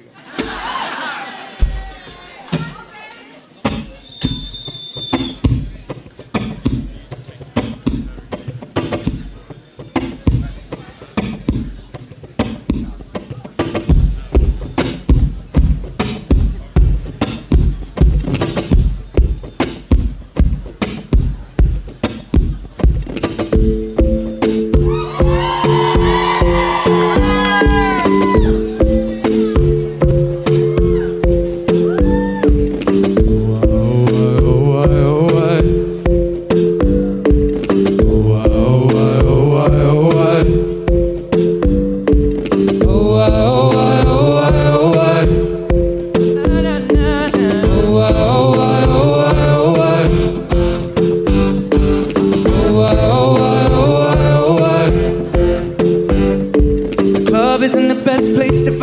Yeah.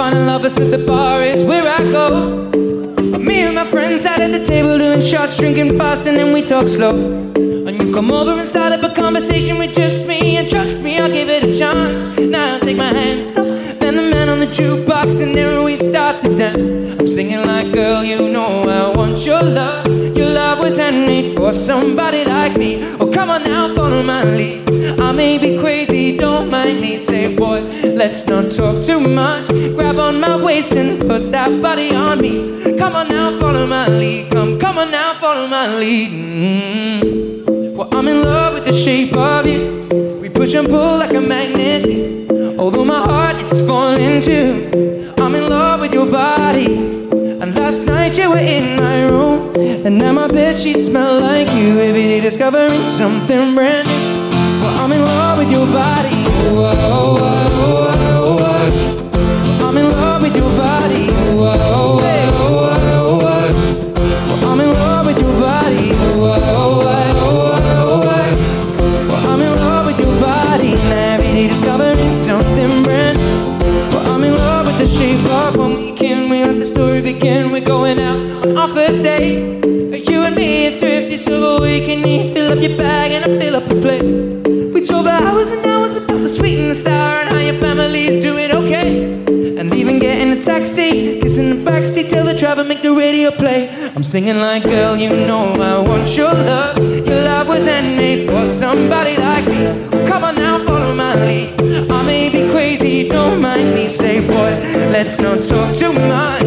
Place to find a lover, so the bar is where I go. Me and my friends sat at the table doing shots, drinking fast, and then we talk slow. And you come over and start up a conversation with just me, and trust me, I'll give it a chance. Now take my hand, stop, then the man on the jukebox, and then we start to dance. I'm singing like, girl, you know I want your love. Your love was handmade for somebody like me. Oh, come on now, follow my lead. I may be crazy, don't mind me. Say, boy, let's not talk too much. Grab on my waist and put that body on me. Come on now, follow my lead. Come, come on now, follow my lead. Mm. Well, I'm in love with the shape of you. We push and pull like a magnet. Although my heart is falling too. Your body. And last night you were in my room. And now my bed sheets smell like you. Every day discovering something brand new. Well, I'm in love with your body. Oh, oh, oh, story begin. We're going out on our first date. You and me and thrifty silver we can eat. Fill up your bag and I fill up your plate. We talk for hours and hours about the sweet and the sour and how your family's doing okay. And even getting a taxi, kissing the backseat, tell the driver make the radio play. I'm singing like, girl, you know I want your love. Your love was handmade for somebody like me. Come on now, follow my lead. I may be crazy, don't mind me. Say, boy, let's not talk too much.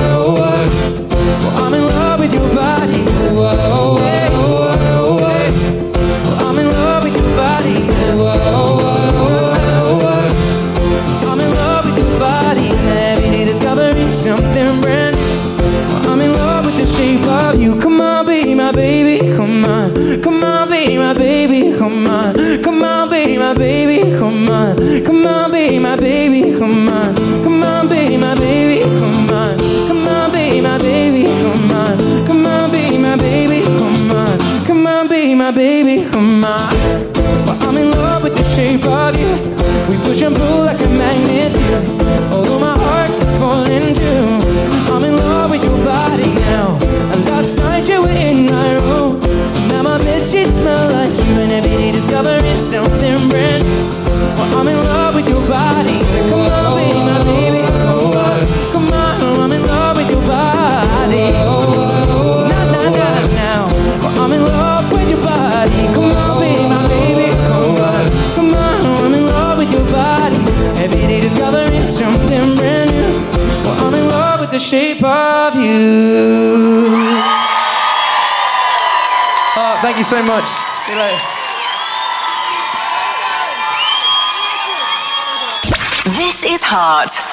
on. Come on, be my baby. Come on. Come on, be my baby. Come on. Come on, be my baby. Come on. Come on, be my baby. Come on. Come on, be my baby. Come on. Well, I'm in love with the shape of you. We push and pull like a magnet. Although my heart is falling thank you so much. See you later. This is Heart